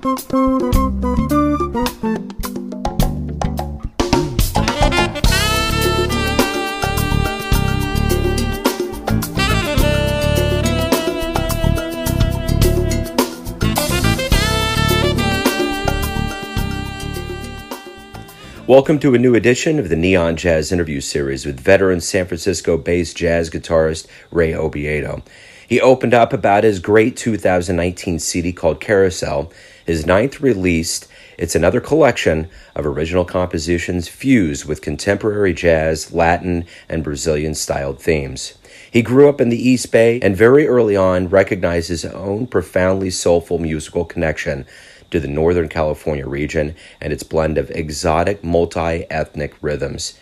Welcome to a new edition of the Neon Jazz interview series with veteran San Francisco based jazz guitarist Ray Obiedo. He opened up about his great 2019 CD called Carousel, his ninth released. It's another collection of original compositions fused with contemporary jazz, Latin, and Brazilian styled themes. He grew up in the East Bay and very early on recognized his own profoundly soulful musical connection to the Northern California region and its blend of exotic multi ethnic rhythms.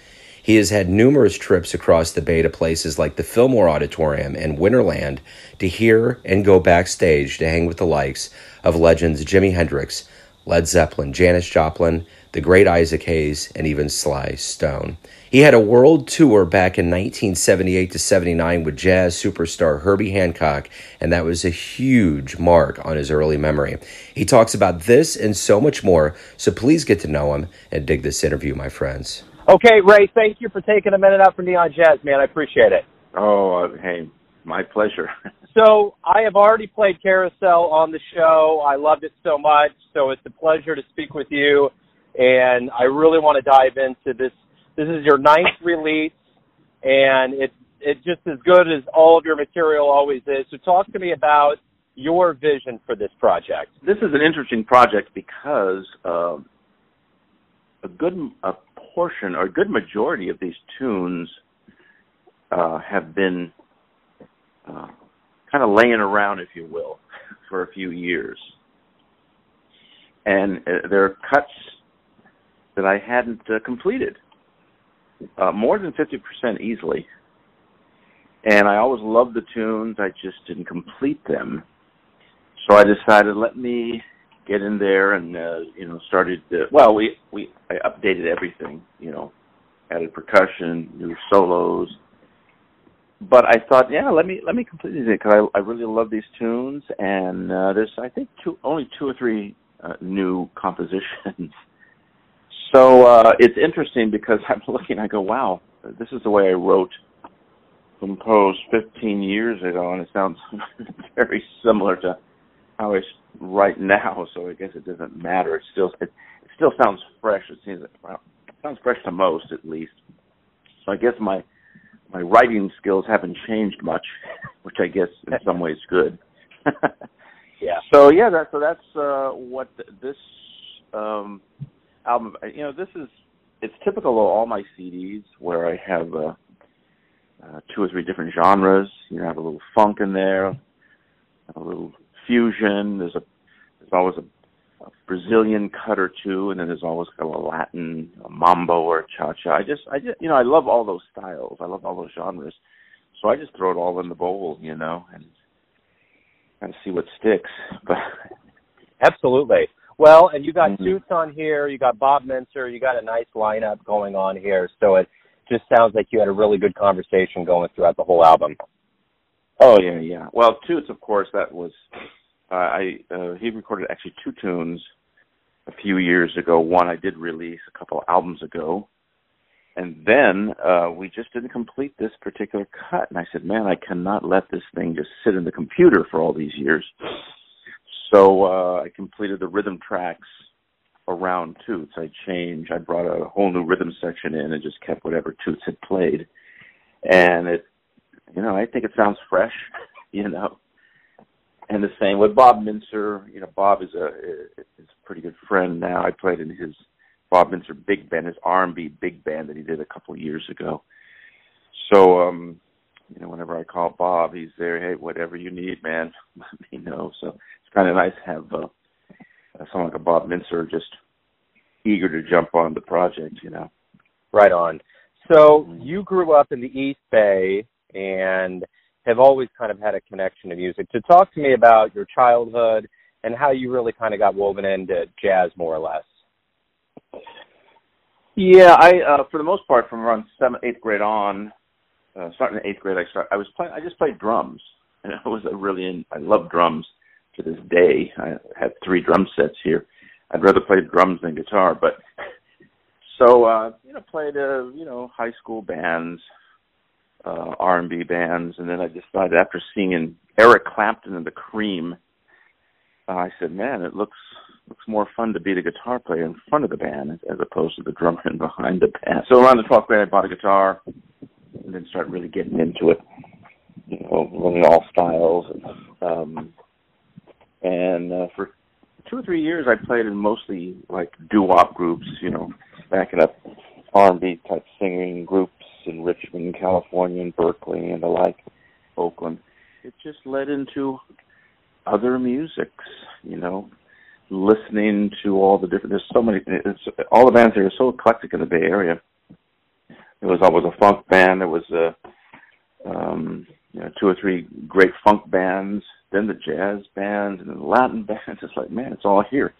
He has had numerous trips across the bay to places like the Fillmore Auditorium and Winterland to hear and go backstage to hang with the likes of legends Jimi Hendrix, Led Zeppelin, Janis Joplin, the great Isaac Hayes, and even Sly Stone. He had a world tour back in 1978 to 79 with jazz superstar Herbie Hancock, and that was a huge mark on his early memory. He talks about this and so much more, so please get to know him and dig this interview, my friends. Okay, Ray, thank you for taking a minute out for Neon Jazz, man. I appreciate it. Oh, uh, hey, my pleasure. so, I have already played Carousel on the show. I loved it so much, so it's a pleasure to speak with you, and I really want to dive into this this is your ninth release, and it's it's just as good as all of your material always is. So talk to me about your vision for this project. This is an interesting project because uh, a good a portion or a good majority of these tunes uh, have been uh, kind of laying around, if you will, for a few years, and uh, there are cuts that I hadn't uh, completed uh, more than 50% easily. And I always loved the tunes, I just didn't complete them. So I decided, let me get in there and uh, you know started. Uh, well, we we I updated everything, you know, added percussion, new solos. But I thought, yeah, let me let me complete it because I I really love these tunes, and uh, there's I think two only two or three uh, new compositions so uh, it's interesting because I'm looking, I go, wow, this is the way I wrote composed 15 years ago, and it sounds very similar to how I write now. So I guess it doesn't matter. It still it, it still sounds fresh. It seems well, it sounds fresh to most, at least. So I guess my my writing skills haven't changed much, which I guess in some ways good. yeah. So yeah, that so that's uh, what this um, album. You know, this is it's typical of all my CDs where I have uh, uh, two or three different genres. You know, have a little funk in there, a little fusion. There's a there's always a, a Brazilian cut or two, and then there's always kind of a Latin a mambo or a cha cha. I just I just you know I love all those styles. I love all those genres. So I just throw it all in the bowl, you know, and kind of see what sticks. But absolutely. Well, and you got mm-hmm. Toots on here, you got Bob Mintzer, you got a nice lineup going on here. So it just sounds like you had a really good conversation going throughout the whole album. Oh yeah, yeah. Well, Toots, of course, that was uh, I. Uh, he recorded actually two tunes a few years ago. One I did release a couple albums ago, and then uh, we just didn't complete this particular cut. And I said, man, I cannot let this thing just sit in the computer for all these years. So uh, I completed the rhythm tracks around Toots. I changed. I brought a whole new rhythm section in and just kept whatever Toots had played. And it, you know, I think it sounds fresh, you know. And the same with Bob Mintzer. You know, Bob is a is a pretty good friend now. I played in his Bob Mintzer big band, his R&B big band that he did a couple of years ago. So, um, you know, whenever I call Bob, he's there. Hey, whatever you need, man, let me know. So it's kind of nice to have uh, someone like a Bob Mintzer just eager to jump on the project, you know. Right on. So you grew up in the East Bay and have always kind of had a connection to music. To talk to me about your childhood and how you really kind of got woven into jazz more or less. Yeah, I uh for the most part from around seventh, eighth grade on, uh starting in eighth grade I start I was playing I just played drums. And I was really in, I love drums to this day. I have three drum sets here. I'd rather play drums than guitar, but so uh, you know, played uh, you know high school bands, uh, R&B bands, and then I decided after seeing Eric Clapton and the Cream, uh, I said, man, it looks looks more fun to be the guitar player in front of the band as opposed to the drummer in behind the band. So around the 12th grade, I bought a guitar and then started really getting into it. You know, learning all styles and um, and uh, for two or three years, I played in mostly like doo-wop groups. You know, backing up R&B type singing groups in Richmond, California, and Berkeley, and the like, Oakland. It just led into other musics. You know, listening to all the different. There's so many. It's, all the bands here are so eclectic in the Bay Area. There was always a funk band. There was a um, you know, two or three great funk bands, then the jazz bands, and then the Latin bands. It's like, man, it's all here.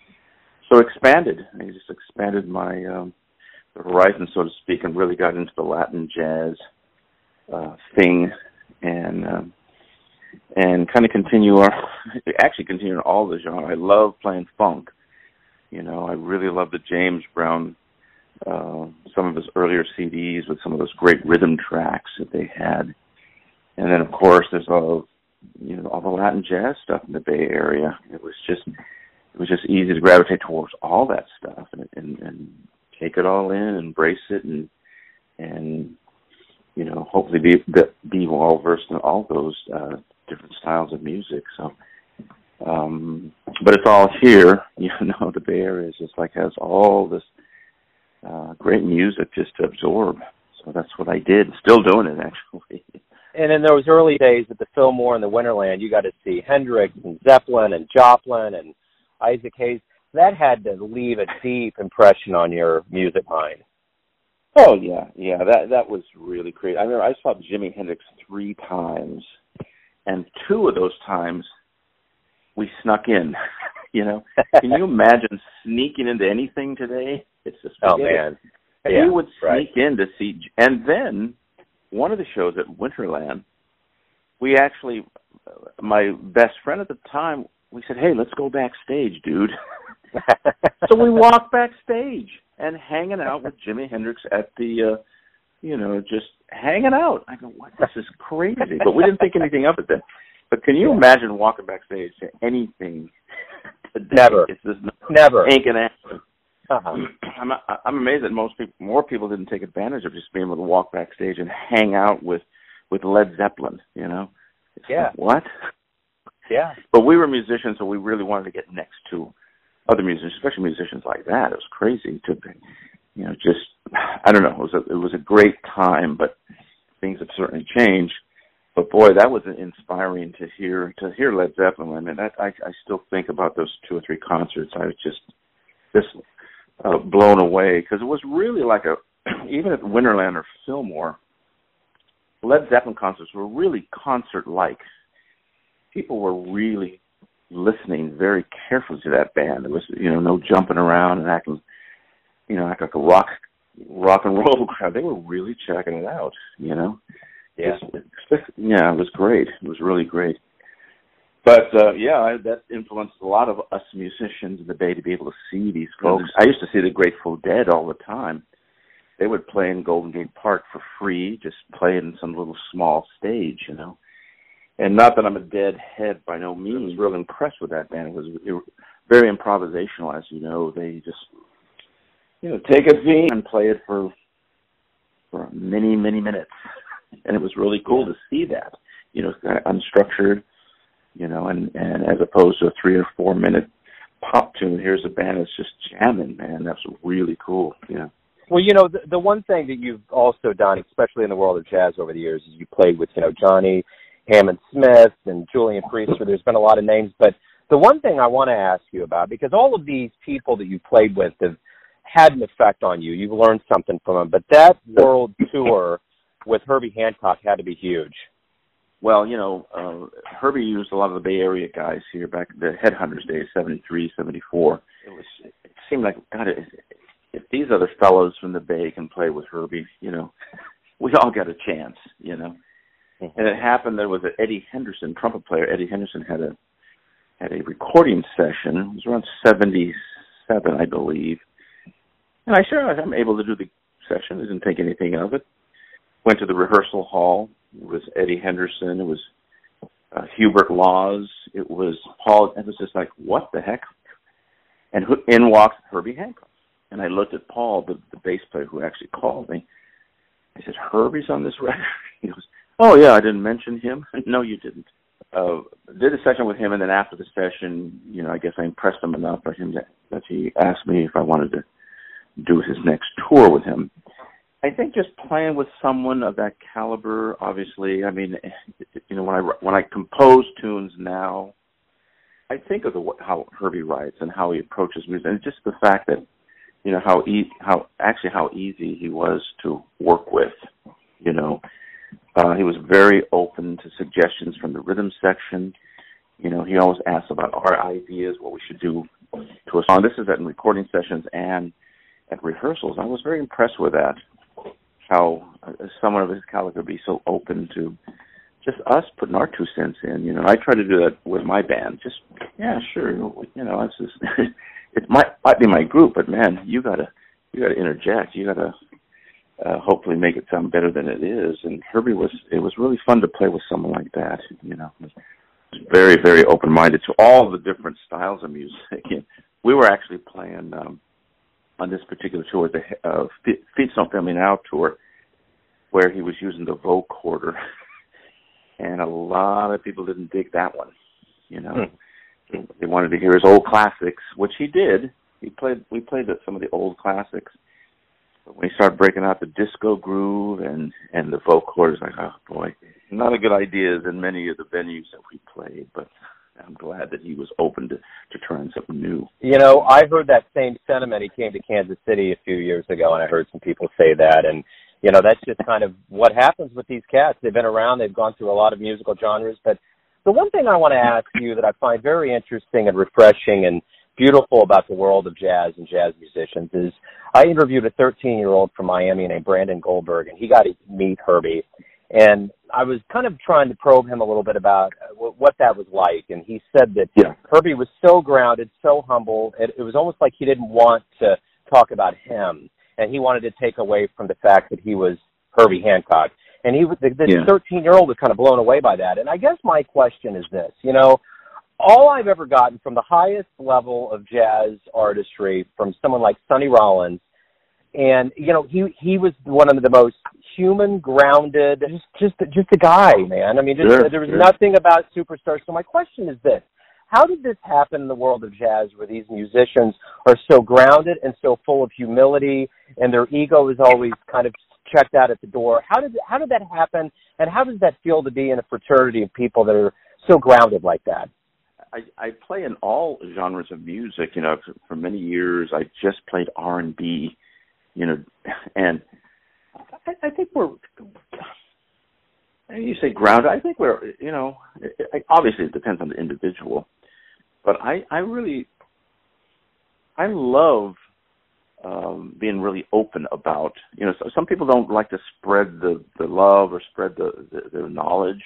So expanded. I just expanded my um, horizon, so to speak, and really got into the Latin jazz uh, thing, and um, and kind of continue our actually continue all the genre. I love playing funk. You know, I really love the James Brown uh, some of his earlier CDs with some of those great rhythm tracks that they had. And then of course there's all you know, all the Latin jazz stuff in the Bay Area. It was just it was just easy to gravitate towards all that stuff and and, and take it all in, embrace it and and you know, hopefully be be well versed in all those uh different styles of music. So, um, but it's all here. You know, the Bay Area is just like has all this uh, great music just to absorb. So that's what I did. Still doing it actually. And in those early days at the Fillmore and the Winterland, you got to see Hendrix and Zeppelin and Joplin and Isaac Hayes. That had to leave a deep impression on your music mind. Oh yeah, yeah. That that was really great. I remember I saw Jimi Hendrix three times and two of those times we snuck in. you know, can you imagine sneaking into anything today? It's just oh man, and yeah, we would right. sneak in to see, and then one of the shows at Winterland, we actually, my best friend at the time, we said, "Hey, let's go backstage, dude." so we walked backstage and hanging out with Jimi Hendrix at the uh you know, just hanging out. I go, what? This is crazy. But we didn't think anything of it then. But can you imagine walking backstage to anything? Today? Never. It's just Never. Ain't gonna happen. Uh-huh. I'm I'm amazed that most people, more people didn't take advantage of just being able to walk backstage and hang out with with Led Zeppelin. You know? It's Yeah. Like, what? Yeah. But we were musicians, so we really wanted to get next to other musicians, especially musicians like that. It was crazy to, you know, just I don't know. It was a, it was a great time, but things have certainly changed. But boy, that was inspiring to hear to hear Led Zeppelin. I mean, that, I I still think about those two or three concerts. I was just just uh, blown away because it was really like a even at Winterland or Fillmore, Led Zeppelin concerts were really concert like. People were really listening very carefully to that band. There was you know no jumping around and acting you know, act like a rock rock and roll crowd. They were really checking it out, you know. Yeah. yeah, it was great. It was really great. But uh yeah, I, that influenced a lot of us musicians in the Bay to be able to see these folks. I used to see the Grateful Dead all the time. They would play in Golden Gate Park for free, just play in some little small stage, you know. And not that I'm a deadhead by no means. I was real impressed with that band. It was, it was very improvisational, as you know. They just you know, take a theme and play it for for many, many minutes. And it was really cool to see that. You know, kind of unstructured, you know, and and as opposed to a three or four minute pop tune, here's a band that's just jamming, man. That's really cool. Yeah. Well, you know, the, the one thing that you've also done, especially in the world of jazz over the years, is you played with, you know, Johnny Hammond Smith and Julian Priester. There's been a lot of names, but the one thing I want to ask you about, because all of these people that you played with have had an effect on you. You've learned something from them. But that world tour with Herbie Hancock had to be huge. Well, you know, uh, Herbie used a lot of the Bay Area guys here back in the Headhunters days, seventy three, seventy four. It was. It seemed like God. If these other fellows from the Bay can play with Herbie, you know, we all got a chance. You know, mm-hmm. and it happened. There was an Eddie Henderson trumpet player. Eddie Henderson had a had a recording session. It was around 77, I believe. And I sure I'm able to do the session. I didn't think anything of it. Went to the rehearsal hall. It was Eddie Henderson. It was uh, Hubert Laws. It was Paul. It was just like, what the heck? And who, in walks Herbie Hancock. And I looked at Paul, the, the bass player who actually called me. I said, Herbie's on this record? He goes, oh, yeah, I didn't mention him. no, you didn't. Uh, did a session with him, and then after the session, you know, I guess I impressed him enough for him that, that he asked me if I wanted to do his next tour with him. I think just playing with someone of that caliber, obviously. I mean, you know, when I when I compose tunes now, I think of the how Herbie writes and how he approaches music, and just the fact that you know how e- how actually how easy he was to work with. You know, uh, he was very open to suggestions from the rhythm section. You know, he always asked about our ideas, what we should do to a song. This is at recording sessions and at rehearsals. I was very impressed with that. How uh, someone of his caliber be so open to just us putting our two cents in. You know, I try to do that with my band. Just yeah, sure. You know, it's just it might might be my group, but man, you gotta you gotta interject. You gotta uh, hopefully make it sound better than it is. And Herbie was it was really fun to play with someone like that. You know, very very open minded to all the different styles of music. And we were actually playing um, on this particular tour, the uh, Feet Don't Fail Me Now tour, where he was using the vocoder, and a lot of people didn't dig that one. You know, hmm. they wanted to hear his old classics, which he did. He played. We played some of the old classics. But when he started breaking out the disco groove and and the vocoder, like, oh boy, not a good ideas in many of the venues that we played, but I'm glad that he was open to, to trying something new. You know, I heard that same sentiment. He came to Kansas City a few years ago, and I heard some people say that. And, you know, that's just kind of what happens with these cats. They've been around, they've gone through a lot of musical genres. But the one thing I want to ask you that I find very interesting and refreshing and beautiful about the world of jazz and jazz musicians is I interviewed a 13 year old from Miami named Brandon Goldberg, and he got to meet Herbie. And I was kind of trying to probe him a little bit about uh, what that was like, and he said that yeah. Herbie was so grounded, so humble. It, it was almost like he didn't want to talk about him, and he wanted to take away from the fact that he was Herbie Hancock. And he was the 13 year old was kind of blown away by that. And I guess my question is this: you know, all I've ever gotten from the highest level of jazz artistry from someone like Sonny Rollins and you know he he was one of the most human grounded just just just a guy man. I mean just, sure, there was sure. nothing about superstars. So my question is this. How did this happen in the world of jazz where these musicians are so grounded and so full of humility and their ego is always kind of checked out at the door? How did how did that happen and how does that feel to be in a fraternity of people that are so grounded like that I, I play in all genres of music. You know, for, for many years I just played R and B you know, and I, I think we're. You say grounded. I think we're, you know, it, obviously it depends on the individual, but I, I really, I love um, being really open about. You know, some people don't like to spread the the love or spread the, the the knowledge,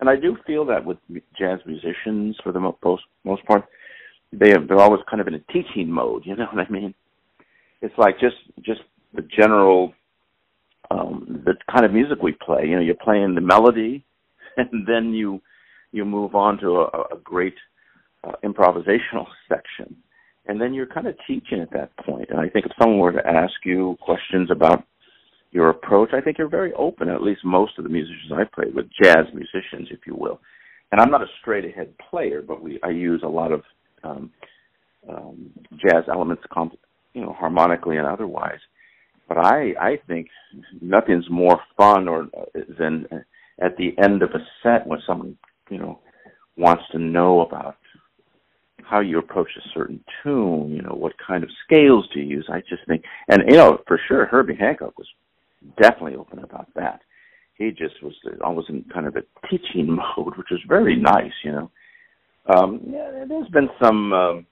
and I do feel that with jazz musicians for the most most part, they have, they're always kind of in a teaching mode. You know what I mean? it's like just just the general um the kind of music we play you know you're playing the melody and then you you move on to a, a great uh, improvisational section and then you're kind of teaching at that point. and i think if someone were to ask you questions about your approach i think you're very open at least most of the musicians i play with jazz musicians if you will and i'm not a straight ahead player but we i use a lot of um um jazz elements comp- you know, harmonically and otherwise. But I I think nothing's more fun or than at the end of a set when someone you know wants to know about how you approach a certain tune, you know, what kind of scales to use. I just think, and you know, for sure, Herbie Hancock was definitely open about that. He just was always in kind of a teaching mode, which was very nice, you know. Um, yeah, there's been some um,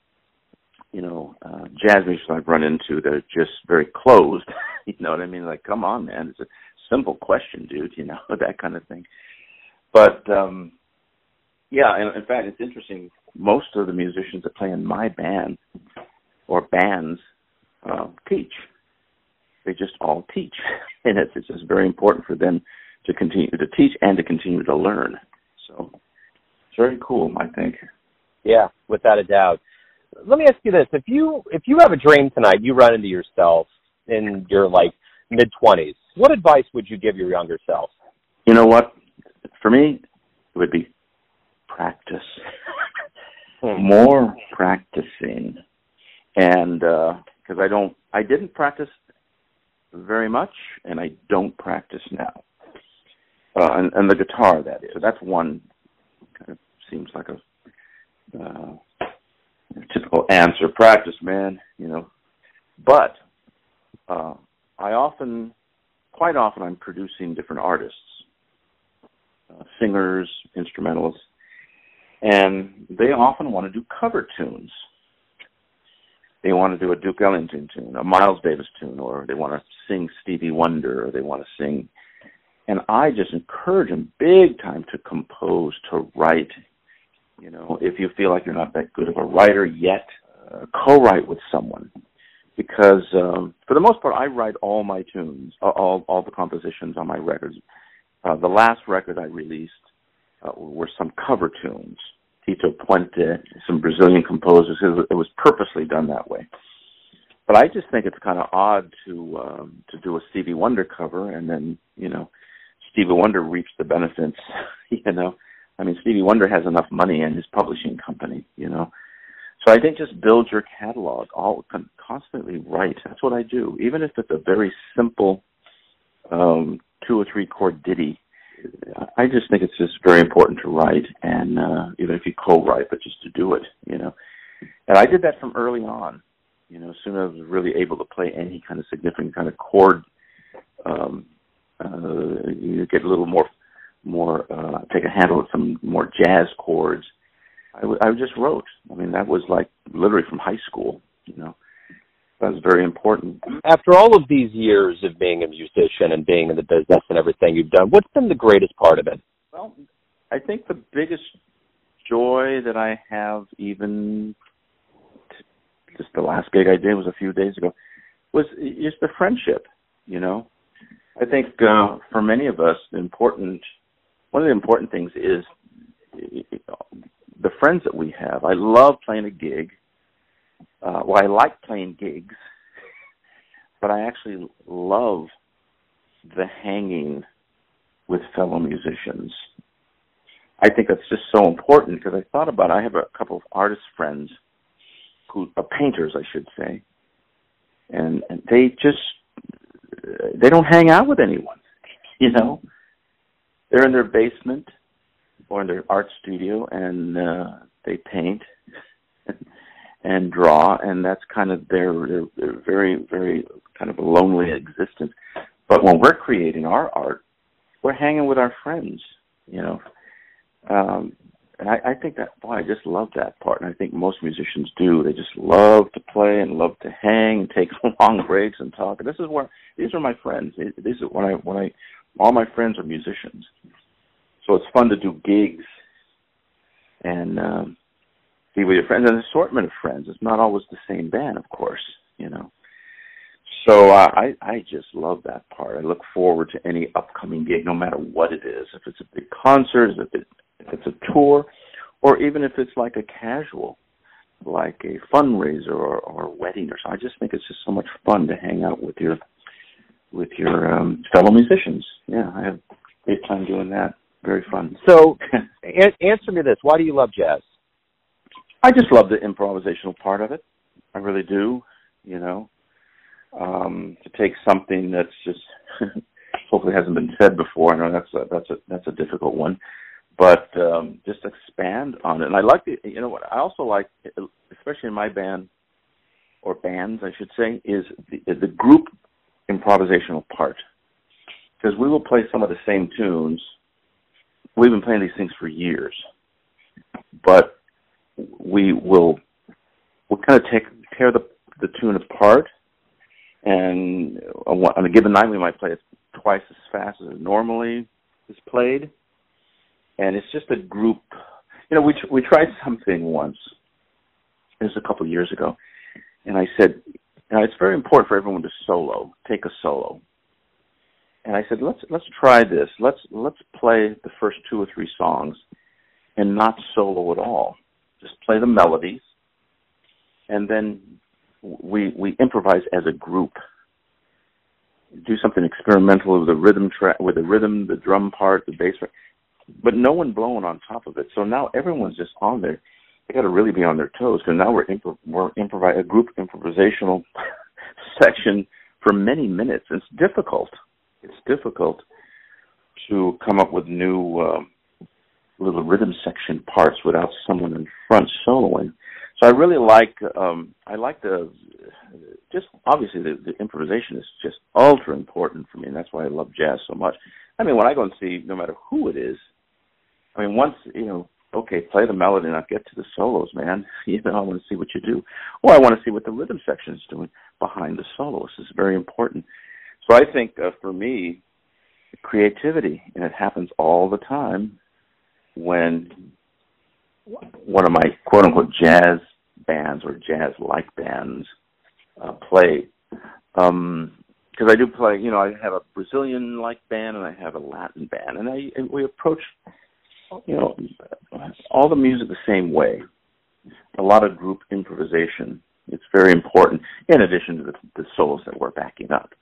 you know, uh, jazz musicians I've run into that are just very closed. you know what I mean? Like, come on, man, it's a simple question, dude. You know that kind of thing. But um yeah, and in fact, it's interesting. most of the musicians that play in my band or bands uh, teach. They just all teach, and it's, it's just very important for them to continue to teach and to continue to learn. So it's very cool, I think. Yeah, without a doubt. Let me ask you this: if you if you have a dream tonight, you run into yourself in your like mid twenties, what advice would you give your younger self? You know what? For me, it would be practice. Hmm. More practicing, and because uh, I don't, I didn't practice very much, and I don't practice now. Uh, and, and the guitar, that is. So that's one. Kind of seems like a uh, typical answer. Practice, man. You know, but uh, I often, quite often, I'm producing different artists, uh, singers, instrumentalists, and they often want to do cover tunes. They want to do a Duke Ellington tune, a Miles Davis tune, or they want to sing Stevie Wonder, or they want to sing. And I just encourage them big time to compose, to write. You know, if you feel like you're not that good of a writer yet, uh, co-write with someone because um, for the most part, I write all my tunes, all all the compositions on my records. Uh, the last record I released uh, were some cover tunes. Tito Puente, some Brazilian composers. It was, it was purposely done that way. But I just think it's kind of odd to um, to do a Stevie Wonder cover and then you know Stevie Wonder reaps the benefits. you know, I mean Stevie Wonder has enough money in his publishing company. You know, so I think just build your catalog, all constantly write. That's what I do, even if it's a very simple um, two or three chord ditty. I just think it's just very important to write, and uh, even if you co-write, but just to do it, you know. And I did that from early on. You know, as soon as I was really able to play any kind of significant kind of chord, um, uh, you get a little more, more uh, take a handle at some more jazz chords I, w- I just wrote. I mean, that was like literally from high school. You know, that was very important. After all of these years of being a musician and being in the business and everything you've done, what's been the greatest part of it? Well, I think the biggest joy that I have, even t- just the last gig I did was a few days ago, was just the friendship. You know, I think uh, for many of us, the important one of the important things is the friends that we have. I love playing a gig. Uh, well, I like playing gigs, but I actually love the hanging with fellow musicians. I think that's just so important because I thought about it. I have a couple of artist friends who are painters, I should say, and, and they just they don't hang out with anyone. You know, they're in their basement or in their art studio and uh, they paint and draw, and that's kind of their, their, their very, very kind of a lonely existence. But when we're creating our art, we're hanging with our friends, you know. Um, and I, I think that boy, I just love that part, and I think most musicians do. They just love to play and love to hang and take long breaks and talk. And this is where these are my friends. These are when I when I all my friends are musicians, so it's fun to do gigs and um, be with your friends. An assortment of friends. It's not always the same band, of course. You know. So uh, I I just love that part. I look forward to any upcoming gig, no matter what it is. If it's a big concert, if it if it's a tour, or even if it's like a casual, like a fundraiser or, or a wedding or something. I just think it's just so much fun to hang out with your with your um, fellow musicians. Yeah, I have a great time doing that very fun. So, a- answer me this: Why do you love jazz? I just love the improvisational part of it. I really do. You know, um, to take something that's just hopefully hasn't been said before. I know that's a, that's a that's a difficult one, but um, just expand on it. And I like the you know what I also like, especially in my band or bands, I should say, is the, the group improvisational part because we will play some of the same tunes we've been playing these things for years, but we will we'll kind of take tear the the tune apart, and uh, on a given night we might play it twice as fast as it normally is played, and it's just a group. You know, we we tried something once. It was a couple of years ago, and I said, now it's very important for everyone to solo, take a solo. And I said, let's let's try this. Let's let's play the first two or three songs, and not solo at all. Just play the melodies, and then we we improvise as a group. Do something experimental with the rhythm track, with the rhythm, the drum part, the bass part, but no one blowing on top of it. So now everyone's just on there. They got to really be on their toes because now we're improv- we're improvise a group improvisational section for many minutes. It's difficult. It's difficult to come up with new uh, little rhythm section parts without someone in front soloing. So I really like um, I like the just obviously the, the improvisation is just ultra important for me, and that's why I love jazz so much. I mean, when I go and see, no matter who it is, I mean, once you know, okay, play the melody and I'll get to the solos, man. You know, I want to see what you do, or I want to see what the rhythm section is doing behind the solos. Is very important. So I think uh, for me, creativity, and it happens all the time when one of my quote unquote jazz bands or jazz like bands uh, play. Um, because I do play, you know, I have a Brazilian like band and I have a Latin band, and I and we approach, you know, all the music the same way. A lot of group improvisation. It's very important, in addition to the, the solos that we're backing up.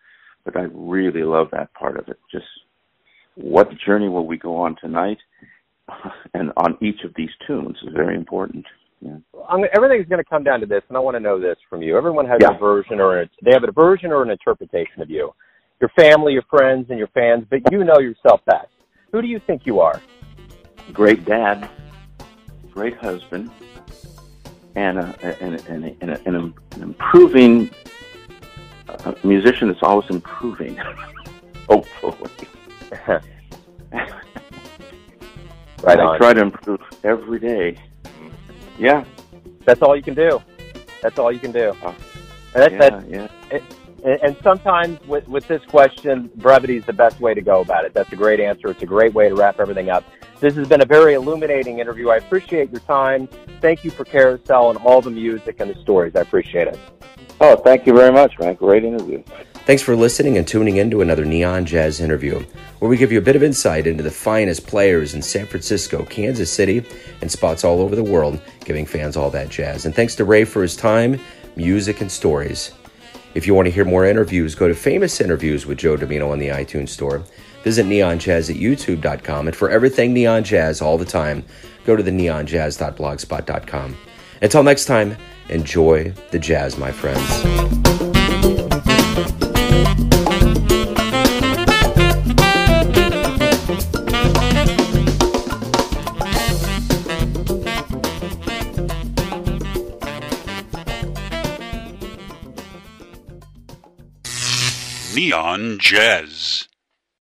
But I really love that part of it. Just what journey will we go on tonight? And on each of these tunes is very important. Yeah. everything's going to come down to this, and I want to know this from you. Everyone has yeah. a version or a, they have a version or an interpretation of you. Your family, your friends, and your fans, but you know yourself best. Who do you think you are? Great dad, great husband, and a, and a, and, a, and, a, and an improving a musician that's always improving. Hopefully. Right I try to improve every day. Yeah. That's all you can do. That's all you can do. Uh, and yeah, that's, yeah. It, and sometimes with, with this question, brevity is the best way to go about it. That's a great answer. It's a great way to wrap everything up. This has been a very illuminating interview. I appreciate your time. Thank you for Carousel and all the music and the stories. I appreciate it. Oh, thank you very much, man. Great interview. Thanks for listening and tuning in to another Neon Jazz interview, where we give you a bit of insight into the finest players in San Francisco, Kansas City, and spots all over the world, giving fans all that jazz. And thanks to Ray for his time, music, and stories. If you want to hear more interviews, go to Famous Interviews with Joe Dimino on the iTunes Store. Visit neonjazz at youtube.com. And for everything Neon Jazz all the time, go to the neonjazz.blogspot.com. Until next time, enjoy the jazz, my friends. Neon Jazz.